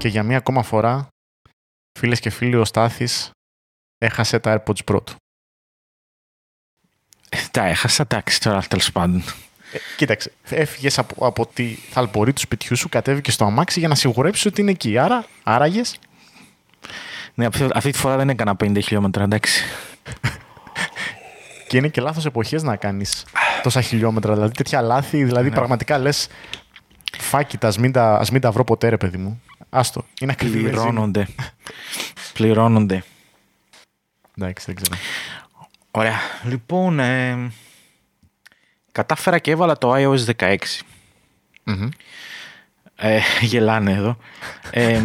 Και για μία ακόμα φορά, φίλες και φίλοι, ο Στάθης έχασε τα AirPods Pro του. Ε, τα έχασα, εντάξει τώρα τέλος πάντων. Ε, κοίταξε, έφυγες από, από τη θαλπορή του σπιτιού σου, κατέβηκες στο αμάξι για να σιγουρέψεις ότι είναι εκεί. Άρα, άραγες. Ναι, αυτή τη φορά δεν έκανα 50 χιλιόμετρα, εντάξει. και είναι και λάθος εποχές να κάνεις τόσα χιλιόμετρα. Δηλαδή, τέτοια λάθη, δηλαδή ναι. πραγματικά λες. Φάκητα, ας μην, τα, μην τα βρω ποτέ, ρε παιδί μου. Άστο. Είναι ακριβή. Πληρώνονται. Πληρώνονται. Εντάξει, δεν ξέρω. Ωραία. Λοιπόν, ε, κατάφερα και έβαλα το iOS 16. mm Ε, γελάνε εδώ. ε,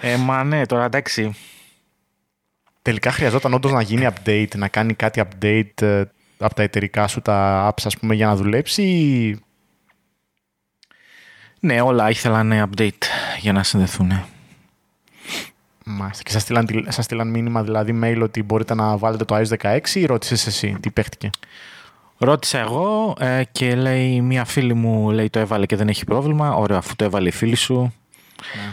ε, μα ναι, τώρα εντάξει. Τελικά χρειαζόταν όντως να γίνει update, να κάνει κάτι update ε, από τα εταιρικά σου τα apps, ας πούμε, για να δουλέψει ή... Ναι, όλα ήθελαν update για να συνδεθούν. Μάλιστα. Και σας στείλαν, σας στείλαν μήνυμα, δηλαδή mail ότι μπορείτε να βάλετε το iOS 16 ή ρώτησες εσύ τι παίχτηκε; Ρώτησα εγώ ε, και λέει μία φίλη μου λέει το έβαλε και δεν έχει πρόβλημα. Ωραία, αφού το έβαλε η φίλη σου. Ναι.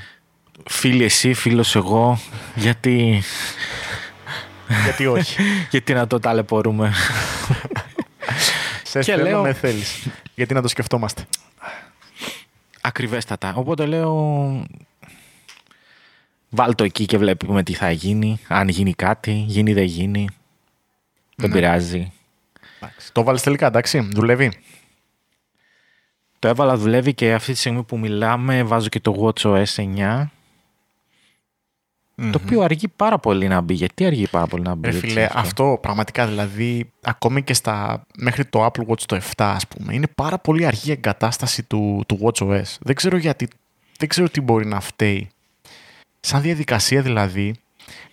Φίλη εσύ, φίλος εγώ. γιατί... γιατί όχι; γιατί να το ταλαιπωρούμε. Σε και λέω... με θέλεις. Γιατί να το σκεφτόμαστε. Ακριβέστατα. Οπότε λέω Βάλ το εκεί και βλέπουμε τι θα γίνει. Αν γίνει κάτι, γίνει δεν γίνει. Δεν ναι. πειράζει. Το βάλεις τελικά, εντάξει, δουλεύει. Το έβαλα, δουλεύει και αυτή τη στιγμή που μιλάμε βάζω και το WatchOS 9. Το οποίο αργεί πάρα πολύ να μπει. Γιατί αργεί πάρα πολύ να μπει. Ρε φίλε, αυτό; πραγματικά δηλαδή, ακόμη και στα, μέχρι το Apple Watch το 7, ας πούμε, είναι πάρα πολύ αργή η εγκατάσταση του, του WatchOS. Δεν ξέρω γιατί, δεν ξέρω τι μπορεί να φταίει. Σαν διαδικασία δηλαδή,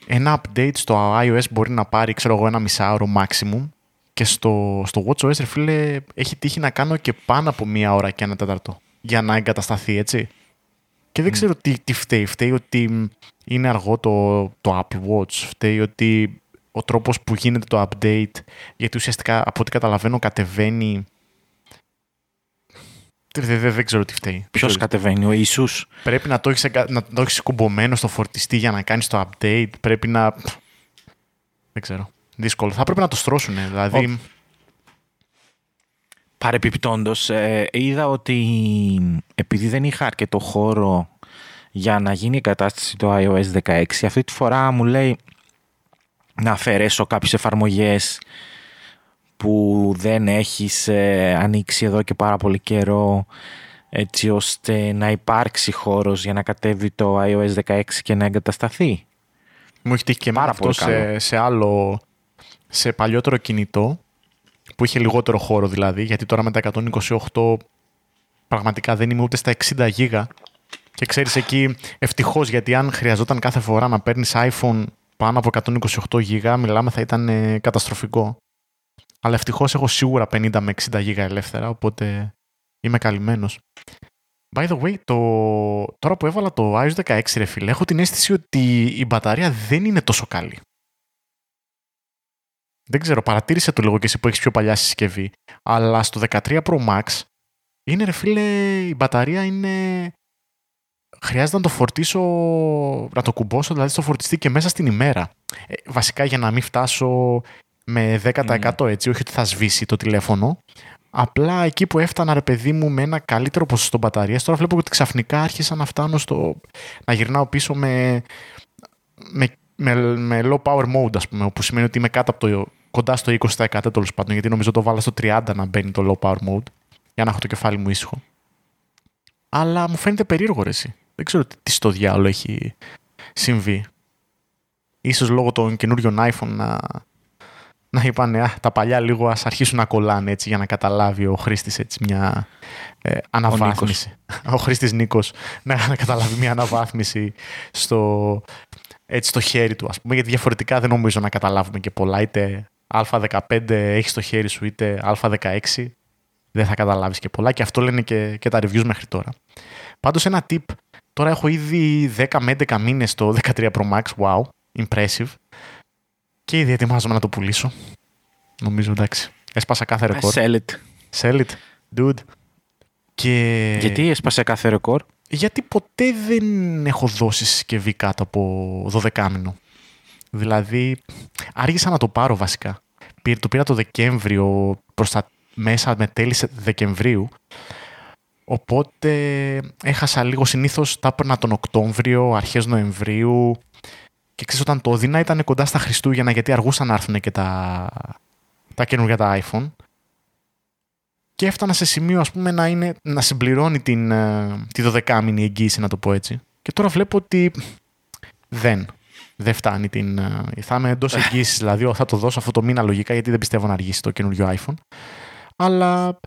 ένα update στο iOS μπορεί να πάρει, ξέρω εγώ, ένα μισάωρο maximum και στο, στο WatchOS, ρε φίλε, έχει τύχει να κάνω και πάνω από μία ώρα και ένα τέταρτο για να εγκατασταθεί, έτσι. Και δεν ξέρω τι, τι φταίει. Φταίει ότι είναι αργό το, το Apple Watch. Φταίει ότι ο τρόπος που γίνεται το update, γιατί ουσιαστικά από ό,τι καταλαβαίνω κατεβαίνει δεν, δεν, δεν ξέρω τι φταίει. Ποιος κατεβαίνει, ο Ισού. Πρέπει να το έχεις να το έχεις κουμπωμένο στο φορτιστή για να κάνεις το update. Πρέπει να. Δεν ξέρω. Δύσκολο. Θα πρέπει να το στρώσουν. Δηλαδή. Ο... Παρεπιπτόντως, ε, είδα ότι επειδή δεν είχα αρκετό χώρο για να γίνει η κατάσταση του iOS 16, αυτή τη φορά μου λέει να αφαιρέσω κάποιες εφαρμογές που δεν έχεις ε, ανοίξει εδώ και πάρα πολύ καιρό έτσι ώστε να υπάρξει χώρος για να κατέβει το iOS 16 και να εγκατασταθεί. Μου έχει τύχει και πάρα αυτό σε, σε άλλο, σε παλιότερο κινητό που είχε λιγότερο χώρο δηλαδή, γιατί τώρα με τα 128 πραγματικά δεν είμαι ούτε στα 60 γίγα και ξέρεις εκεί ευτυχώς γιατί αν χρειαζόταν κάθε φορά να παίρνεις iPhone πάνω από 128 γίγα μιλάμε θα ήταν ε, καταστροφικό. Αλλά ευτυχώς έχω σίγουρα 50 με 60 γίγα ελεύθερα, οπότε είμαι καλυμμένος. By the way, το... τώρα που έβαλα το iOS 16 ρε φίλε, έχω την αίσθηση ότι η μπαταρία δεν είναι τόσο καλή. Δεν ξέρω, παρατήρησε το λίγο και εσύ που έχεις πιο παλιά συσκευή. Αλλά στο 13 Pro Max είναι ρε φίλε, η μπαταρία είναι... Χρειάζεται να το φορτίσω, να το κουμπώσω δηλαδή στο φορτιστή και μέσα στην ημέρα. Ε, βασικά για να μην φτάσω με 10% έτσι, όχι ότι θα σβήσει το τηλέφωνο. Απλά εκεί που έφτανα ρε παιδί μου με ένα καλύτερο ποσοστό μπαταρίας, τώρα βλέπω ότι ξαφνικά άρχισα να φτάνω στο. να γυρνάω πίσω με, με, με, με low power mode, ας πούμε, που σημαίνει ότι είμαι κάτω από το, κοντά στο 20% τέλος πάντων, γιατί νομίζω το βάλα στο 30% να μπαίνει το low power mode, για να έχω το κεφάλι μου ήσυχο. Αλλά μου φαίνεται περίεργο ρε, εσύ. Δεν ξέρω τι στο διάλογο έχει συμβεί. Ίσως λόγω των καινούριων iPhone να, να είπαν α, τα παλιά λίγο ας αρχίσουν να κολλάνε έτσι για να καταλάβει ο χρήστης έτσι μια ε, αναβάθμιση. Ο, ο χρήστης Νίκος να, να καταλάβει μια αναβάθμιση στο, έτσι στο χέρι του ας πούμε γιατί διαφορετικά δεν νομίζω να καταλάβουμε και πολλά είτε α15 έχει στο χέρι σου είτε α16 δεν θα καταλάβεις και πολλά και αυτό λένε και, και τα reviews μέχρι τώρα. Πάντως ένα tip, τώρα έχω ήδη 10 με 11 μήνες το 13 Pro Max, wow, impressive. Και ήδη ετοιμάζομαι να το πουλήσω. Νομίζω εντάξει. Έσπασα κάθε ρεκόρ. Sell it. Sell it. Dude. Και... Γιατί έσπασε κάθε ρεκόρ; γιατί ποτέ δεν έχω δώσει συσκευή κάτω από 12 μήνο. Δηλαδή, άργησα να το πάρω βασικά. Το πήρα το Δεκέμβριο προς τα μέσα με τέλη Δεκεμβρίου. Οπότε έχασα λίγο συνήθως τα έπαιρνα τον Οκτώβριο, αρχές Νοεμβρίου και ξέρεις όταν το δίνα ήταν κοντά στα Χριστούγεννα γιατί αργούσαν να έρθουν και τα, τα καινούργια τα iPhone και έφτανα σε σημείο ας πούμε να, είναι, να συμπληρώνει την, ε, τη 12μηνη εγγύηση να το πω έτσι και τώρα βλέπω ότι δεν δεν φτάνει την. Ε, θα είμαι εντός εγγύησης, δηλαδή θα το δώσω αυτό το μήνα λογικά, γιατί δεν πιστεύω να αργήσει το καινούριο iPhone. Αλλά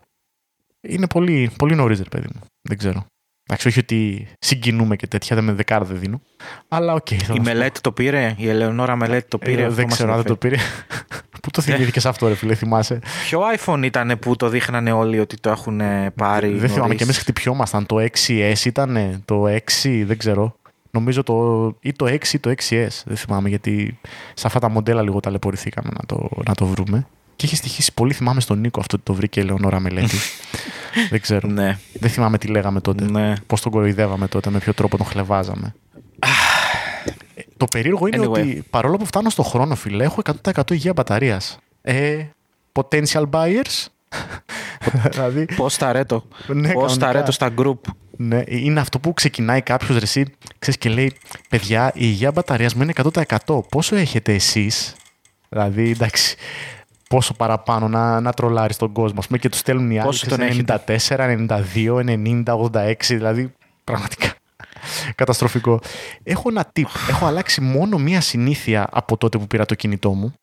είναι πολύ, πολύ νωρίς, ρε παιδί μου. Δεν ξέρω. Εντάξει, όχι ότι συγκινούμαι και τέτοια, δεν με δεκάρα δεν δίνω. Αλλά OK. Okay, η μελέτη το πήρε, η Ελεονόρα μελέτη το πήρε. Ε, δεν ξέρω αν δεν το πήρε. Πού το θυμήθηκε αυτό, ρε φίλε, θυμάσαι; Ποιο iPhone ήταν που το δείχνανε όλοι ότι το έχουν πάρει. Δεν θυμάμαι και εμείς χτυπιόμασταν. Το 6S ήταν, το 6, δεν ξέρω. Νομίζω το, ή το 6 ή το 6S. Δεν θυμάμαι γιατί σε αυτά τα μοντέλα λίγο ταλαιπωρηθήκαμε να το, να το βρούμε. Και είχε στοιχήσει πολύ, θυμάμαι στον Νίκο αυτό ότι το βρήκε η Ελεονόρα Μελέτη. δεν ξέρω. Ναι. Δεν θυμάμαι τι λέγαμε τότε. Ναι. Πώς τον κοροϊδεύαμε τότε, με ποιο τρόπο τον χλεβάζαμε. το περίεργο είναι ότι παρόλο που φτάνω στον χρόνο, φίλε, έχω 100% υγεία μπαταρίας. Ε, potential buyers. δηλαδή, Πώς τα ρέτω. Ναι, Πώς τα ρέτω στα group. Ναι, είναι αυτό που ξεκινάει κάποιος ρεσί, ξέρεις και λέει: Παιδιά, η υγεία μπαταρίας μου είναι 100%. Πόσο έχετε εσείς, Δηλαδή, εντάξει, πόσο παραπάνω να, να τρολάρεις τον κόσμο. πούμε, και τους στέλνουν οι άλλοι 94, 92, 90, 86. Δηλαδή, πραγματικά καταστροφικό. Έχω ένα tip. Έχω αλλάξει μόνο μία συνήθεια από τότε που πήρα το κινητό μου.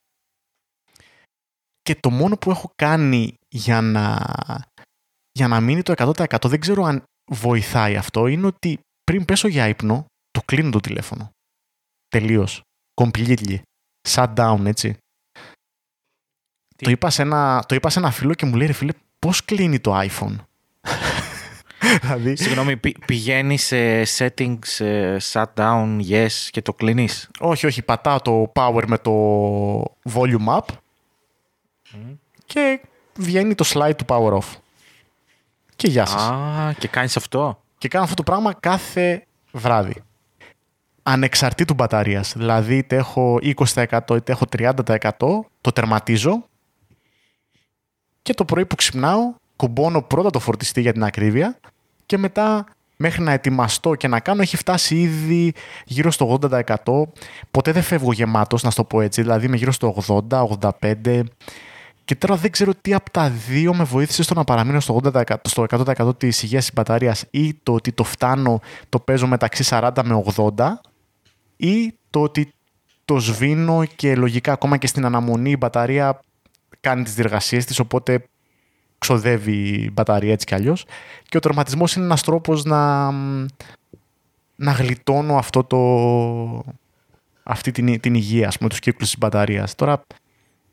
Και το μόνο που έχω κάνει για να, για να μείνει το 100% δεν ξέρω αν βοηθάει αυτό είναι ότι πριν πέσω για ύπνο, το κλείνω το τηλέφωνο. Τελείως. Completely. Shut down, έτσι. Το είπα, σε ένα, το είπα σε ένα φίλο και μου λέει, ρε φίλε, πώς κλείνει το iPhone; δηλαδή... Συγγνώμη, πηγαίνει σε settings, shutdown, yes και το κλείνεις; Όχι, όχι, πατάω το power με το volume up και βγαίνει το slide του power off. Και γεια σας. Α, και κάνεις αυτό; Και κάνω αυτό το πράγμα κάθε βράδυ. Ανεξαρτήτου μπαταρίας. Δηλαδή είτε έχω 20% είτε έχω 30% το τερματίζω και το πρωί που ξυπνάω κουμπώνω πρώτα το φορτιστή για την ακρίβεια και μετά μέχρι να ετοιμαστώ και να κάνω έχει φτάσει ήδη γύρω στο 80%. Ποτέ δεν φεύγω γεμάτος, να το πω έτσι. Δηλαδή είμαι γύρω στο 80, 85, και τώρα δεν ξέρω τι από τα δύο με βοήθησε στο να παραμείνω στο, 80%, στο 100% της υγείας της μπαταρίας ή το ότι το φτάνω, το παίζω μεταξύ 40 με 80 ή το ότι το σβήνω και λογικά ακόμα και στην αναμονή η μπαταρία κάνει τις διεργασίες της οπότε ξοδεύει η μπαταρία έτσι κι αλλιώς και ο τερματισμός είναι ένας τρόπος να, να γλιτώνω αυτό το, αυτή την, την υγεία, ας πούμε, τους κύκλους της μπαταρίας. Τώρα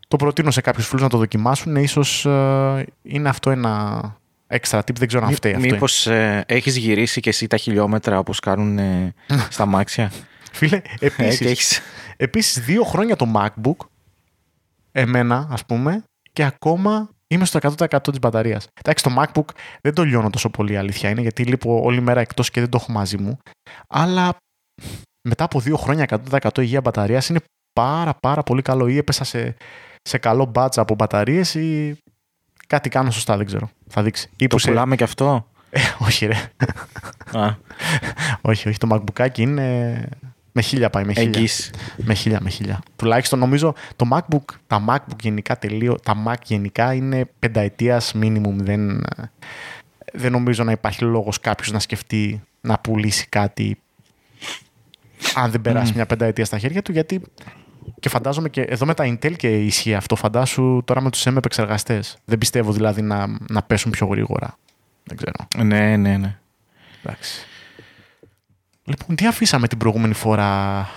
το προτείνω σε κάποιους φίλους να το δοκιμάσουν. Ίσως ε, είναι αυτό ένα έξτρα tip. Δεν ξέρω αν φταίει αυτό. Μήπως ε, έχεις γυρίσει και εσύ τα χιλιόμετρα όπως κάνουν ε, στα μάξια. Φίλε, επίσης, επίσης δύο χρόνια το MacBook, εμένα ας πούμε, και ακόμα είμαι στο 100% της μπαταρίας. Εντάξει, το MacBook δεν το λιώνω τόσο πολύ αλήθεια είναι, γιατί λείπω όλη μέρα εκτός και δεν το έχω μαζί μου. Αλλά μετά από δύο χρόνια 100% υγεία μπαταρίας είναι πάρα πάρα πολύ καλό ή έπεσα σε σε καλό μπάτσα από μπαταρίες ή κάτι κάνω σωστά, δεν ξέρω. Θα δείξει. Ή το πουλάμε και αυτό; Ε, όχι ρε. Α. όχι, όχι. Το MacBook είναι με χίλια πάει, με χίλια. Με χίλια, με χίλια. Τουλάχιστον νομίζω το MacBook, τα MacBook γενικά τελείω, τα Mac γενικά είναι πενταετίας minimum. Δεν, δεν νομίζω να υπάρχει λόγος κάποιος να σκεφτεί να πουλήσει κάτι αν δεν περάσει μια πενταετία στα χέρια του, γιατί και φαντάζομαι και εδώ με τα Intel και ισχύει αυτό. Φαντάσου τώρα με τους M επεξεργαστέ. Δεν πιστεύω δηλαδή να, να πέσουν πιο γρήγορα. Δεν ξέρω. Ναι, ναι, ναι. Εντάξει. Λοιπόν, τι αφήσαμε την προηγούμενη φορά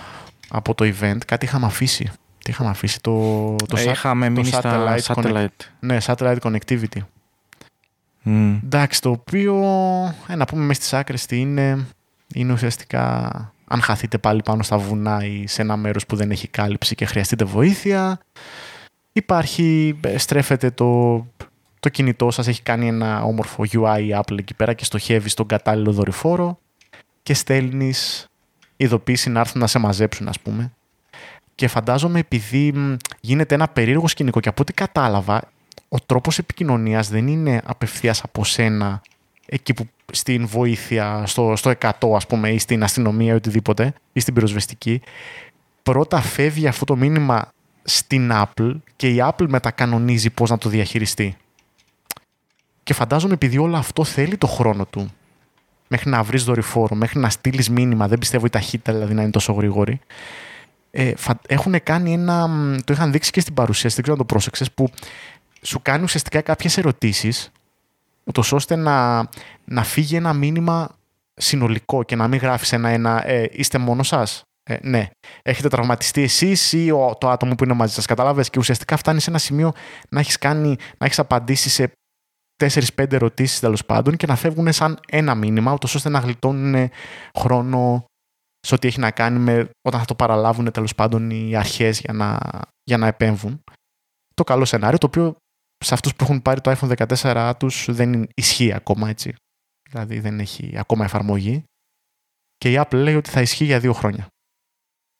από το event; Κάτι είχαμε αφήσει. Τι είχαμε αφήσει; Το, το, ε, είχαμε το satellite, στα satellite. Ναι, satellite connectivity. Mm. Εντάξει, το οποίο, ε, να πούμε μέσα στις άκρες τι είναι, είναι ουσιαστικά αν χαθείτε πάλι πάνω στα βουνά ή σε ένα μέρος που δεν έχει κάλυψη και χρειαστείτε βοήθεια. Υπάρχει, ε, στρέφετε το, το κινητό σας, έχει κάνει ένα όμορφο UI Apple εκεί πέρα και στοχεύει στον κατάλληλο δορυφόρο και στέλνεις ειδοποίηση να έρθουν να σε μαζέψουν ας πούμε. Και φαντάζομαι επειδή γίνεται ένα περίεργο σκηνικό και από ό,τι κατάλαβα ο τρόπος επικοινωνίας δεν είναι απευθείας από σένα εκεί που στην βοήθεια, στο, στο 100 ας πούμε ή στην αστυνομία ή οτιδήποτε ή στην πυροσβεστική. Πρώτα φεύγει αυτό το μήνυμα στην Apple και η Apple μετακανονίζει πώς να το διαχειριστεί. Και φαντάζομαι επειδή όλο αυτό θέλει το χρόνο του μέχρι να βρεις δορυφόρο, μέχρι να στείλεις μήνυμα, δεν πιστεύω η ταχύτητα δηλαδή να είναι τόσο γρήγορη. Ε, έχουν κάνει ένα. Το είχαν δείξει και στην παρουσίαση, δεν ξέρω αν το πρόσεξες, που σου κάνει ουσιαστικά κάποιες ερωτήσεις, ούτως ώστε να, να φύγει ένα μήνυμα συνολικό και να μην γράφεις ένα-ένα. Ε, είστε μόνος σας. Ε, ναι. Έχετε τραυματιστεί εσείς ή το άτομο που είναι μαζί σας. Κατάλαβες; Και ουσιαστικά φτάνεις σε ένα σημείο να έχεις να έχεις απαντήσει σε 4-5 ερωτήσεις τέλος πάντων και να φεύγουν σαν ένα μήνυμα, ούτως ώστε να γλιτώνουν χρόνο σε ό,τι έχει να κάνει με όταν θα το παραλάβουν τέλος πάντων οι αρχές για να, για να επέμβουν. Το καλό σενάριο, το οποίο σε αυτούς που έχουν πάρει το iPhone 14 τους δεν ισχύει ακόμα έτσι. Δηλαδή δεν έχει ακόμα εφαρμογή. Και η Apple λέει ότι θα ισχύει για δύο χρόνια.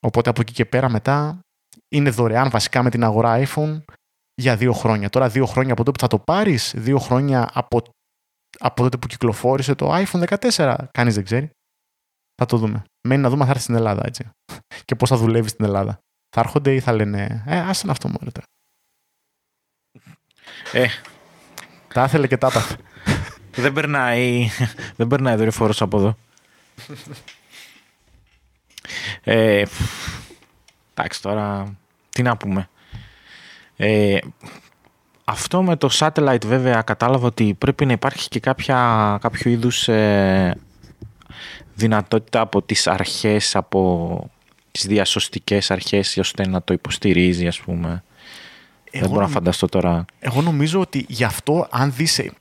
Οπότε από εκεί και πέρα μετά είναι δωρεάν βασικά με την αγορά iPhone για δύο χρόνια. Τώρα δύο χρόνια από τότε που θα το πάρεις, δύο χρόνια από, από τότε που κυκλοφόρησε το iPhone 14, κανείς δεν ξέρει. Θα το δούμε. Μένει να δούμε αν θα έρθει στην Ελλάδα, έτσι. Και πώς θα δουλεύει στην Ελλάδα. Θα έρχονται ή θα λένε, ε, άσε αυτό μόνο τώρα. Ε. Τα ήθελε και τα έπαθε. δεν περνάει, δεν περνάει δορυφόρος από εδώ. ε, εντάξει τώρα, τι να πούμε. Ε, αυτό με το satellite βέβαια κατάλαβα ότι πρέπει να υπάρχει και κάποια, κάποιο είδους ε, δυνατότητα από τις αρχές, από τις διασωστικές αρχές ώστε να το υποστηρίζει ας πούμε. Δεν μπορώ να φανταστώ τώρα. Εγώ νομίζω ότι γι' αυτό αν δεις ε,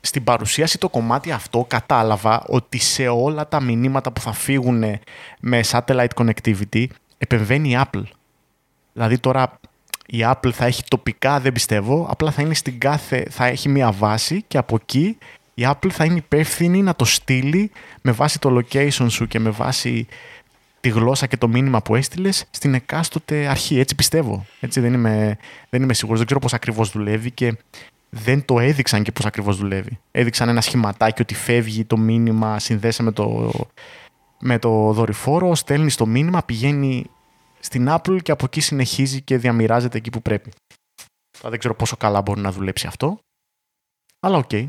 στην παρουσίαση το κομμάτι αυτό κατάλαβα ότι σε όλα τα μηνύματα που θα φύγουν με satellite connectivity επεμβαίνει η Apple. Δηλαδή τώρα η Apple θα έχει τοπικά, δεν πιστεύω, απλά θα είναι στην κάθε, θα έχει μία βάση και από εκεί η Apple θα είναι υπεύθυνη να το στείλει με βάση το location σου και με βάση τη γλώσσα και το μήνυμα που έστειλες στην εκάστοτε αρχή. Έτσι πιστεύω. Έτσι δεν είμαι, δεν είμαι σίγουρος, δεν ξέρω πώς ακριβώς δουλεύει και δεν το έδειξαν και πώς ακριβώς δουλεύει. Έδειξαν ένα σχηματάκι ότι φεύγει το μήνυμα, συνδέεσαι με το, με το δορυφόρο, στέλνεις το μήνυμα, πηγαίνει στην Apple και από εκεί συνεχίζει και διαμοιράζεται εκεί που πρέπει. δεν ξέρω πόσο καλά μπορεί να δουλέψει αυτό. Αλλά OK. Okay.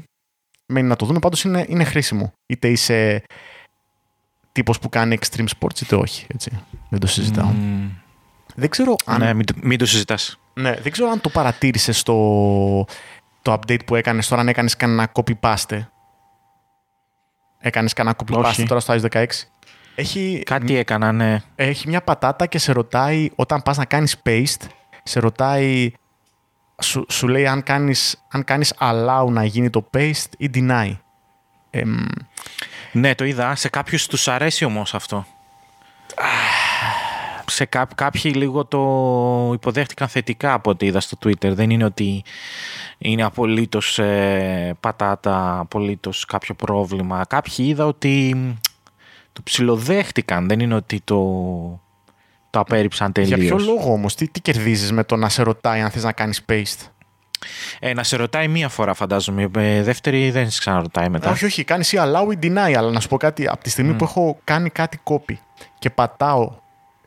Μένει να το δούμε. Πάντως είναι, είναι χρήσιμο. Είτε είσαι τύπος που κάνει extreme sports είτε όχι. Έτσι. Δεν το συζητάω. Δεν ξέρω αν... Ναι, μην, μην το συζητάς. Ναι, δεν ξέρω αν το παρατήρησες στο το update που έκανες τώρα, αν έκανες κανένα copy-paste. Έκανες κανένα copy-paste τώρα στο iOS 16. Έχει, Κάτι έκανα, ναι. Έχει μια πατάτα και σε ρωτάει, όταν πας να κάνεις paste, σε ρωτάει, σου, σου λέει αν κάνεις, αν κάνεις allow να γίνει το paste ή deny. ναι, το είδα. Σε κάποιους τους αρέσει όμως αυτό. σε κά, κάποιοι λίγο το υποδέχτηκαν θετικά από ό,τι είδα στο Twitter. Δεν είναι ότι είναι απολύτως ε, πατάτα, απολύτως κάποιο πρόβλημα. Κάποιοι είδα ότι το ψιλοδέχτηκαν. Δεν είναι ότι το, το απέρριψαν τελείως. Για ποιο λόγο όμως, τι, τι κερδίζεις με το να σε ρωτάει αν θες να κάνεις paste; Ε, να σε ρωτάει μία φορά φαντάζομαι. Ε, δεύτερη δεν σε ξαναρωτάει μετά. Όχι, όχι. Κάνεις ή allow ή deny. Αλλά να σου πω κάτι. Από τη στιγμή που έχω κάνει κάτι copy και πατάω,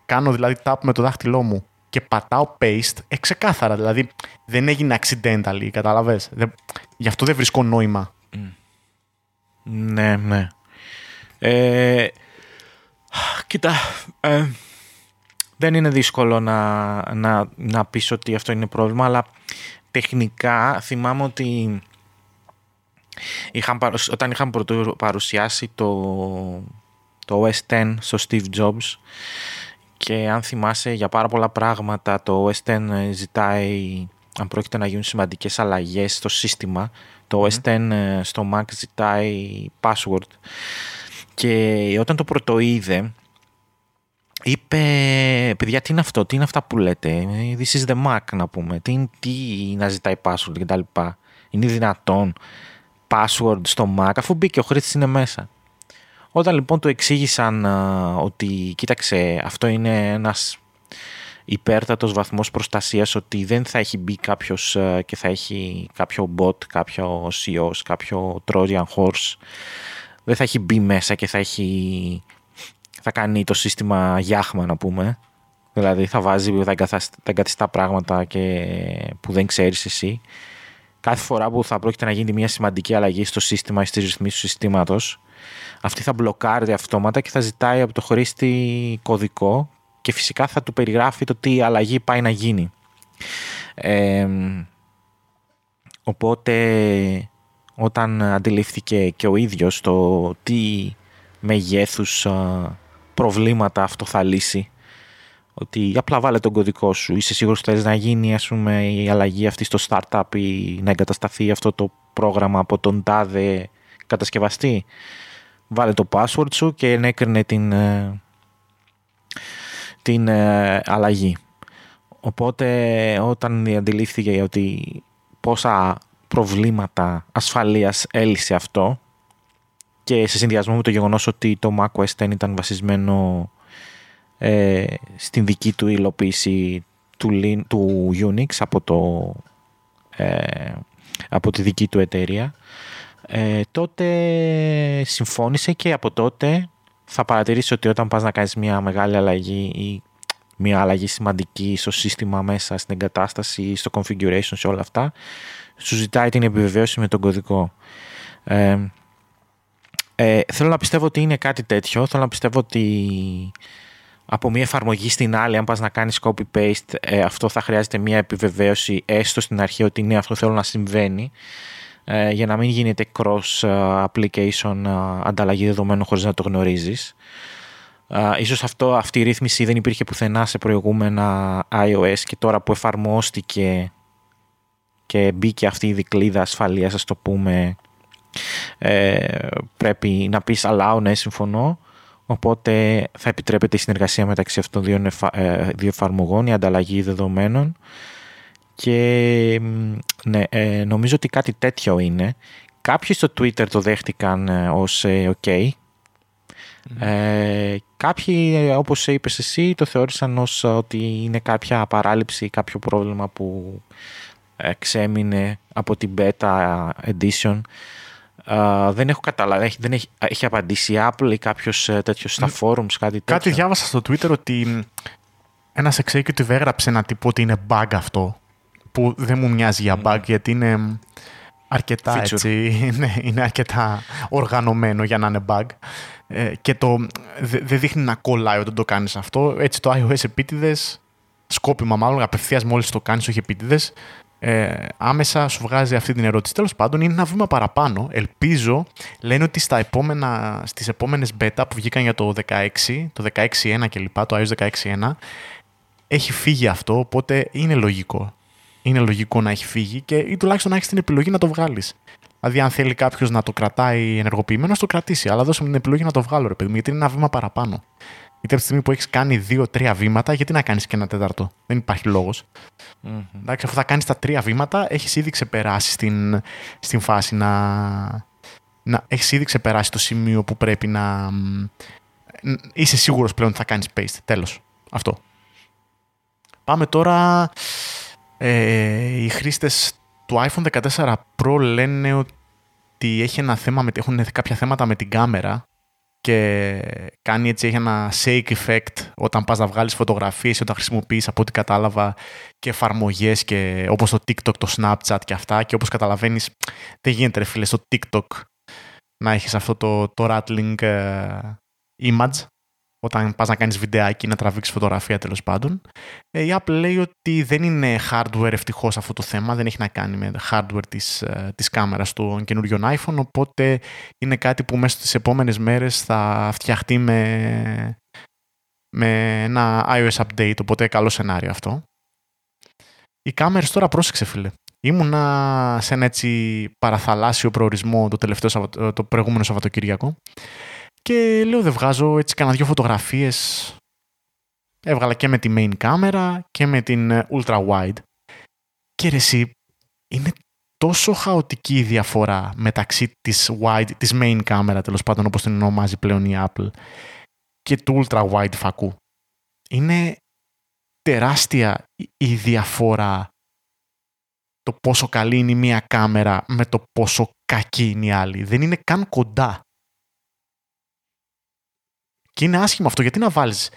κάνω δηλαδή tap με το δάχτυλό μου και πατάω paste, ε, ξεκάθαρα. Δηλαδή δεν έγινε accidentally, κατάλαβες. Γι' αυτό δεν βρίσκω νόημα. Ναι, ναι. Ε, κοίτα, ε, δεν είναι δύσκολο να, να, να πεις ότι αυτό είναι πρόβλημα, αλλά τεχνικά θυμάμαι ότι είχαν, όταν είχαν παρουσιάσει το, το OS X στο Steve Jobs και αν θυμάσαι για πάρα πολλά πράγματα το OS X ζητάει αν πρόκειται να γίνουν σημαντικές αλλαγές στο σύστημα το OS X στο Mac ζητάει password και όταν το πρωτοείδε, είπε, παιδιά τι είναι αυτό, τι είναι αυτά που λέτε, this is the Mac να πούμε, τι, τι να ζητάει password και τα λοιπά. Είναι δυνατόν password στο Mac αφού μπήκε ο χρήστης είναι μέσα. Όταν λοιπόν του εξήγησαν ότι κοίταξε αυτό είναι ένας υπέρτατος βαθμός προστασίας ότι δεν θα έχει μπει κάποιος και θα έχει κάποιο bot, κάποιος CEOs, κάποιο Trojan horse δεν θα έχει μπει μέσα και θα έχει θα κάνει το σύστημα γιάχμα να πούμε δηλαδή θα βάζει, θα εγκαθιστά πράγματα και που δεν ξέρεις εσύ κάθε φορά που θα πρόκειται να γίνει μια σημαντική αλλαγή στο σύστημα ή στις ρυθμίσεις του συστήματος αυτή θα μπλοκάρει αυτόματα και θα ζητάει από το χρήστη κωδικό και φυσικά θα του περιγράφει το τι αλλαγή πάει να γίνει. οπότε όταν αντιλήφθηκε και ο ίδιος το τι μεγέθους προβλήματα αυτό θα λύσει ότι απλά βάλε τον κωδικό σου. Είσαι σίγουρος ότι θέλεις να γίνει ας πούμε, η αλλαγή αυτή στο startup ή να εγκατασταθεί αυτό το πρόγραμμα από τον τάδε κατασκευαστή. Βάλε το password σου και ενέκρινε την, ε, την ε, αλλαγή. Οπότε όταν αντιλήφθηκε ότι πόσα προβλήματα ασφαλείας έλυσε αυτό και σε συνδυασμό με το γεγονός ότι το macOS 10 ήταν βασισμένο ε, στην δική του υλοποίηση του, του Unix από, το, ε, από τη δική του εταιρεία ε, τότε συμφώνησε και από τότε θα παρατηρήσει ότι όταν πας να κάνεις μια μεγάλη αλλαγή ή μια αλλαγή σημαντική στο σύστημα μέσα στην εγκατάσταση ή στο configuration σε όλα αυτά σου ζητάει την επιβεβαίωση με τον κωδικό. Ε, ε, θέλω να πιστεύω ότι είναι κάτι τέτοιο. Θέλω να πιστεύω ότι από μια εφαρμογή στην άλλη, αν πας να κάνεις copy-paste, ε, αυτό θα χρειάζεται μια επιβεβαίωση έστω στην αρχή ότι ναι, αυτό θέλω να συμβαίνει ε, για να μην γίνεται cross-application ανταλλαγή δεδομένων χωρίς να το γνωρίζεις. Ίσως αυτό, αυτή η ρύθμιση δεν υπήρχε πουθενά σε προηγούμενα iOS και τώρα που εφαρμόστηκε και μπήκε αυτή η δικλίδα ασφαλείας, ας το πούμε, ε, πρέπει να πεις allow, ναι, συμφωνώ. Οπότε θα επιτρέπεται η συνεργασία μεταξύ αυτών των δύο, ε, δύο εφαρμογών, η ανταλλαγή δεδομένων και ναι, ε, νομίζω ότι κάτι τέτοιο είναι. Κάποιοι στο Twitter το δέχτηκαν ε, ως ok. Ε, κάποιοι, όπως είπες εσύ, το θεώρησαν ως ότι είναι κάποια παράληψη, κάποιο πρόβλημα που ξέμεινε από την beta edition. δεν έχω καταλάβει, δεν έχει, έχει απαντήσει η Apple ή κάποιος τέτοιος στα forums, κάτι τέτοιο. Κάτι διάβασα στο Twitter ότι ένας executive έγραψε ένα τύπο ότι είναι bug αυτό που δεν μου μοιάζει για bug γιατί είναι αρκετά έτσι, ναι, είναι αρκετά οργανωμένο για να είναι bug ε, και το δεν δείχνει να κολλάει όταν το κάνεις αυτό. Έτσι το iOS επίτηδες, σκόπιμα μάλλον, απευθείας μόλις το κάνεις όχι επίτηδες, ε, άμεσα σου βγάζει αυτή την ερώτηση. Τέλος πάντων είναι ένα βήμα παραπάνω. Ελπίζω, λένε ότι στα επόμενα, στις επόμενες beta που βγήκαν για το 16, το 16.1 κλπ, το iOS 16.1, έχει φύγει αυτό, οπότε είναι λογικό είναι λογικό να έχει φύγει και ή τουλάχιστον να έχεις την επιλογή να το βγάλεις. Δηλαδή, αν θέλει κάποιος να το κρατάει ενεργοποιημένος, το κρατήσει. Αλλά δώσε μου την επιλογή να το βγάλω, ρε παιδί μου, γιατί είναι ένα βήμα παραπάνω. Γιατί από τη στιγμή που έχεις κάνει δύο-τρία βήματα, γιατί να κάνεις και ένα τέταρτο; Δεν υπάρχει λόγος. Mm-hmm. Εντάξει, αφού θα κάνεις τα τρία βήματα, έχεις ήδη ξεπεράσει στην, στην φάση να. να έχεις ήδη ξεπεράσει το σημείο που πρέπει να. Είσαι σίγουρος πλέον ότι θα κάνεις paste. Τέλος. Αυτό. Πάμε τώρα ε, οι χρήστες του iPhone 14 Pro λένε ότι έχει ένα θέμα με, έχουν κάποια θέματα με την κάμερα και κάνει έτσι, έχει ένα shake effect όταν πας να βγάλεις φωτογραφίες όταν χρησιμοποιείς από ό,τι κατάλαβα και εφαρμογές και όπως το TikTok, το Snapchat και αυτά. Και όπως καταλαβαίνεις δεν γίνεται ρε φίλε στο TikTok να έχεις αυτό το, το rattling ε, image όταν πας να κάνεις βιντεάκι να τραβήξεις φωτογραφία τέλος πάντων. Ε, η Apple λέει ότι δεν είναι hardware ευτυχώς αυτό το θέμα, δεν έχει να κάνει με hardware της, ε, της κάμερας του καινούριων iPhone, οπότε είναι κάτι που μέσα στις επόμενες μέρες θα φτιαχτεί με, με ένα iOS update, οπότε καλό σενάριο αυτό. Οι κάμερες τώρα πρόσεξε φίλε. Ήμουνα σε ένα έτσι παραθαλάσσιο προορισμό το, τελευταίο, το προηγούμενο Σαββατοκύριακο και λέω δεν βγάζω έτσι κάνα δυο φωτογραφίες. Έβγαλα και με τη main κάμερα και με την ε, ultra wide. Και ρε εσύ, είναι τόσο χαοτική η διαφορά μεταξύ της, wide, της main κάμερα, τέλος πάντων όπως την ονομάζει πλέον η Apple, και του ultra wide φακού. Είναι τεράστια η διαφορά το πόσο καλή είναι η μία κάμερα με το πόσο κακή είναι η άλλη. Δεν είναι καν κοντά. Και είναι άσχημο αυτό. Γιατί να βάλεις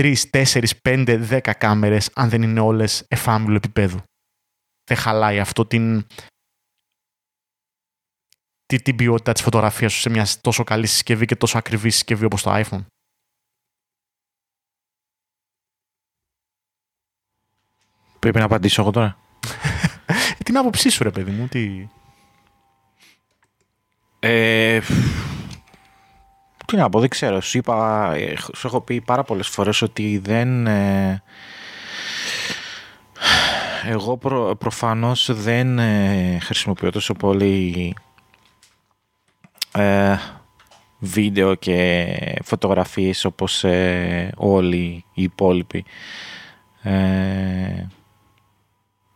3, 4, 5, 10 κάμερες αν δεν είναι όλες εφάμιλου επίπεδου. Δεν χαλάει αυτό την, την, την ποιότητα της φωτογραφίας σου σε μια τόσο καλή συσκευή και τόσο ακριβή συσκευή όπως το iPhone. Πρέπει να απαντήσω εγώ τώρα. Ε, την άποψή σου ρε παιδί μου, τι... Ε, τι να πω, δεν ξέρω. Σου είπα, ε, σου έχω πει πάρα πολλές φορές ότι δεν... Ε, εγώ προ, προφανώς δεν ε, χρησιμοποιώ τόσο πολύ ε, βίντεο και φωτογραφίες όπως όλοι οι υπόλοιποι.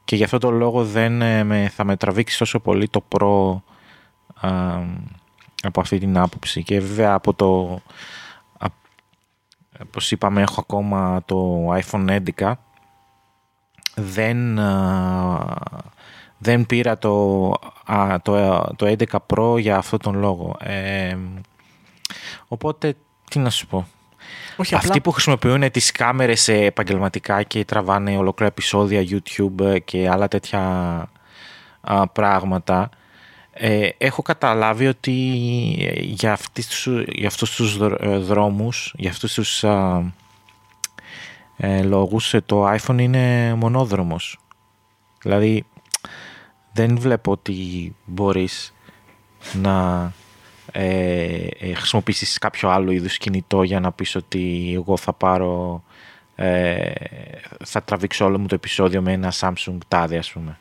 και γι' αυτό το λόγο δεν με, θα με τραβήξεις τόσο πολύ το προ από αυτή την άποψη. Και βέβαια από το όπως είπαμε έχω ακόμα το iPhone 11 δεν, δεν πήρα το, το, το 11 Pro για αυτόν τον λόγο. Ε, οπότε τι να σου πω. Όχι, Αυτοί που χρησιμοποιούν τις κάμερες επαγγελματικά και τραβάνε ολόκληρα επεισόδια YouTube και άλλα τέτοια πράγματα ε, έχω καταλάβει ότι ε, για, αυτούς, για αυτούς τους ε, δρόμους, για αυτούς τους ε, λόγους το iPhone είναι μονόδρομος. Δηλαδή δεν βλέπω ότι μπορείς να ε, χρησιμοποιήσεις κάποιο άλλο είδους κινητό για να πεις ότι εγώ θα πάρω θα τραβήξω όλο μου το επεισόδιο με ένα Samsung τάδε ας πούμε.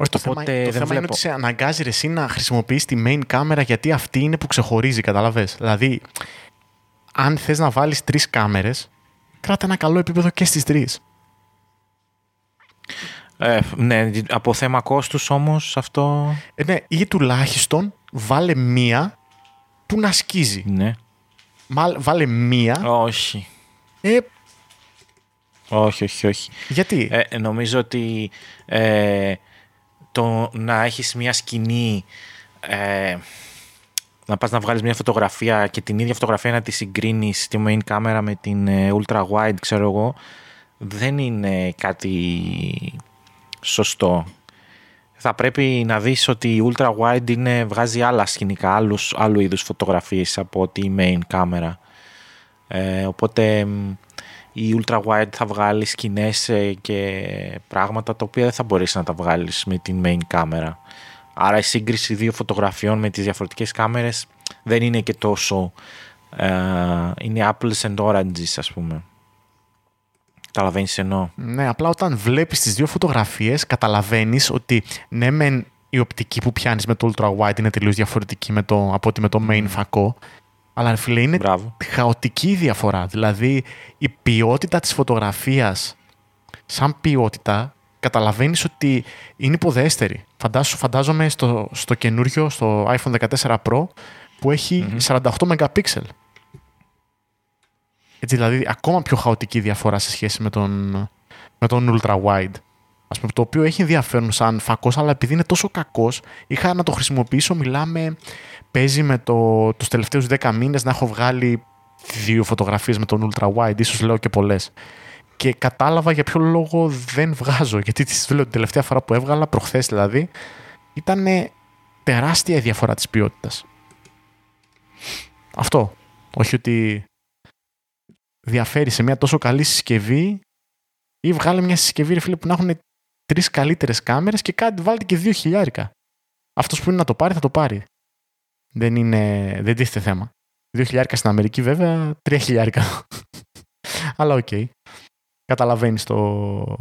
Όχι, το θέμα, το θέμα είναι ότι σε αναγκάζει εσύ να χρησιμοποιείς τη main κάμερα γιατί αυτή είναι που ξεχωρίζει, καταλαβες. Δηλαδή, αν θες να βάλεις τρεις κάμερες, κράτα ένα καλό επίπεδο και στις τρεις. Ε, ναι, από θέμα κόστους όμως αυτό... Ε, ναι, ή τουλάχιστον βάλε μία που να σκίζει. Ναι. βάλε μία... Όχι. Ε, όχι, όχι, όχι. Γιατί; Ε, νομίζω ότι ε, το να έχεις μια σκηνή ε, να πας να βγάλεις μια φωτογραφία και την ίδια φωτογραφία να τη συγκρίνεις στη main camera με την ε, ultra wide ξέρω εγώ δεν είναι κάτι σωστό. Θα πρέπει να δεις ότι η ultra wide είναι, βγάζει άλλα σκηνικά άλλους, άλλου είδους φωτογραφίες από τη main camera. Ε, οπότε η ultra wide θα βγάλει σκηνές ε, και πράγματα τα οποία δεν θα μπορείς να τα βγάλεις με την main κάμερα. Άρα η σύγκριση δύο φωτογραφιών με τις διαφορετικές κάμερες δεν είναι και τόσο... Ε, είναι apples and oranges ας πούμε. Καταλαβαίνεις εννοώ; Ναι, απλά όταν βλέπεις τις δύο φωτογραφίες καταλαβαίνεις ότι ναι μεν η οπτική που πιάνεις με το ultra wide είναι τελείως διαφορετική με το, από ότι με το main φακό αλλά φίλε είναι Μπράβο. χαοτική διαφορά. Δηλαδή η ποιότητα της φωτογραφίας σαν ποιότητα καταλαβαίνεις ότι είναι υποδέστερη. Φαντάσου, φαντάζομαι στο, στο καινούριο, στο iPhone 14 Pro που έχει 48 MP. Έτσι, δηλαδή ακόμα πιο χαοτική διαφορά σε σχέση με τον, με τον ultra wide. Ας πούμε, το οποίο έχει ενδιαφέρον σαν φακός, αλλά επειδή είναι τόσο κακός, είχα να το χρησιμοποιήσω, μιλάμε παίζει με το, τους τελευταίους 10 μήνες να έχω βγάλει δύο φωτογραφίες με τον ultra wide, ίσως λέω και πολλές. Και κατάλαβα για ποιο λόγο δεν βγάζω, γιατί τις λέω την τελευταία φορά που έβγαλα, προχθές δηλαδή, ήταν τεράστια η διαφορά της ποιότητας. Αυτό. Όχι ότι διαφέρει σε μια τόσο καλή συσκευή ή βγάλε μια συσκευή ρε φίλε, που να έχουν τρεις καλύτερες κάμερες και κάτι βάλτε και δύο χιλιάρικα. Αυτός που είναι να το πάρει θα το πάρει. Δεν είναι, δεν τίθεται θέμα. Δύο χιλιάρικα στην Αμερική βέβαια, τρία χιλιάρικα. Αλλά OK. Okay. Καταλαβαίνεις το,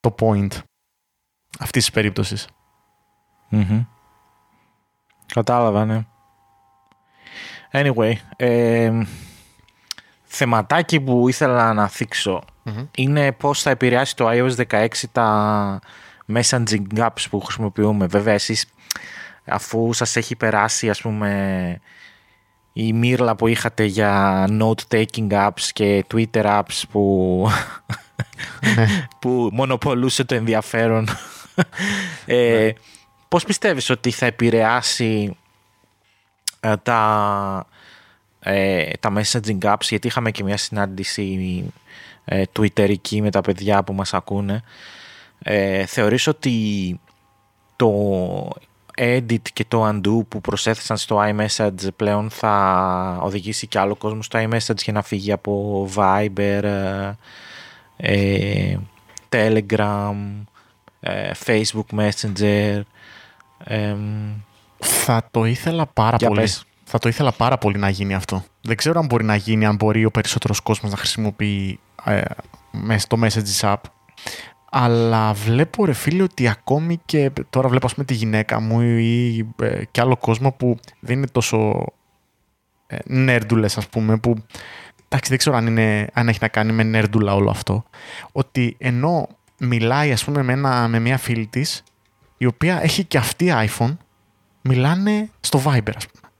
το point αυτής της περίπτωσης Κατάλαβα, ναι. Anyway, ε, θεματάκι που ήθελα να θίξω είναι πώς θα επηρεάσει το iOS 16 τα messaging apps που χρησιμοποιούμε. Βέβαια εσείς αφού σας έχει περάσει ας πούμε η μύρλα που είχατε για note-taking apps και Twitter apps που, ναι. που μονοπολούσε το ενδιαφέρον. ε, ναι. Πώς πιστεύεις ότι θα επηρεάσει ε, τα, ε, τα messaging apps, γιατί είχαμε και μια συνάντηση ε, twitterική με τα παιδιά που μας ακούνε. Ε, θεωρείς ότι το edit και το undo που προσέθεσαν στο iMessage πλέον θα οδηγήσει και άλλο κόσμο στο iMessage για να φύγει από Viber, ε, Telegram, ε, Facebook Messenger. θα το ήθελα πάρα πολύ. Θα το ήθελα πάρα πολύ να γίνει αυτό. Δεν ξέρω αν μπορεί να γίνει, αν μπορεί ο περισσότερος κόσμος να χρησιμοποιεί ε, το Messages App. Αλλά βλέπω ρε φίλε ότι ακόμη και τώρα βλέπω ας πούμε τη γυναίκα μου ή ε, και άλλο κόσμο που δεν είναι τόσο ε, νέρντουλες ας πούμε που εντάξει δεν ξέρω αν, είναι, αν έχει να κάνει με νέρντουλα όλο αυτό ότι ενώ μιλάει ας πούμε με, ένα, με μια φίλη της η οποία έχει και αυτή iPhone μιλάνε στο Viber ας πούμε.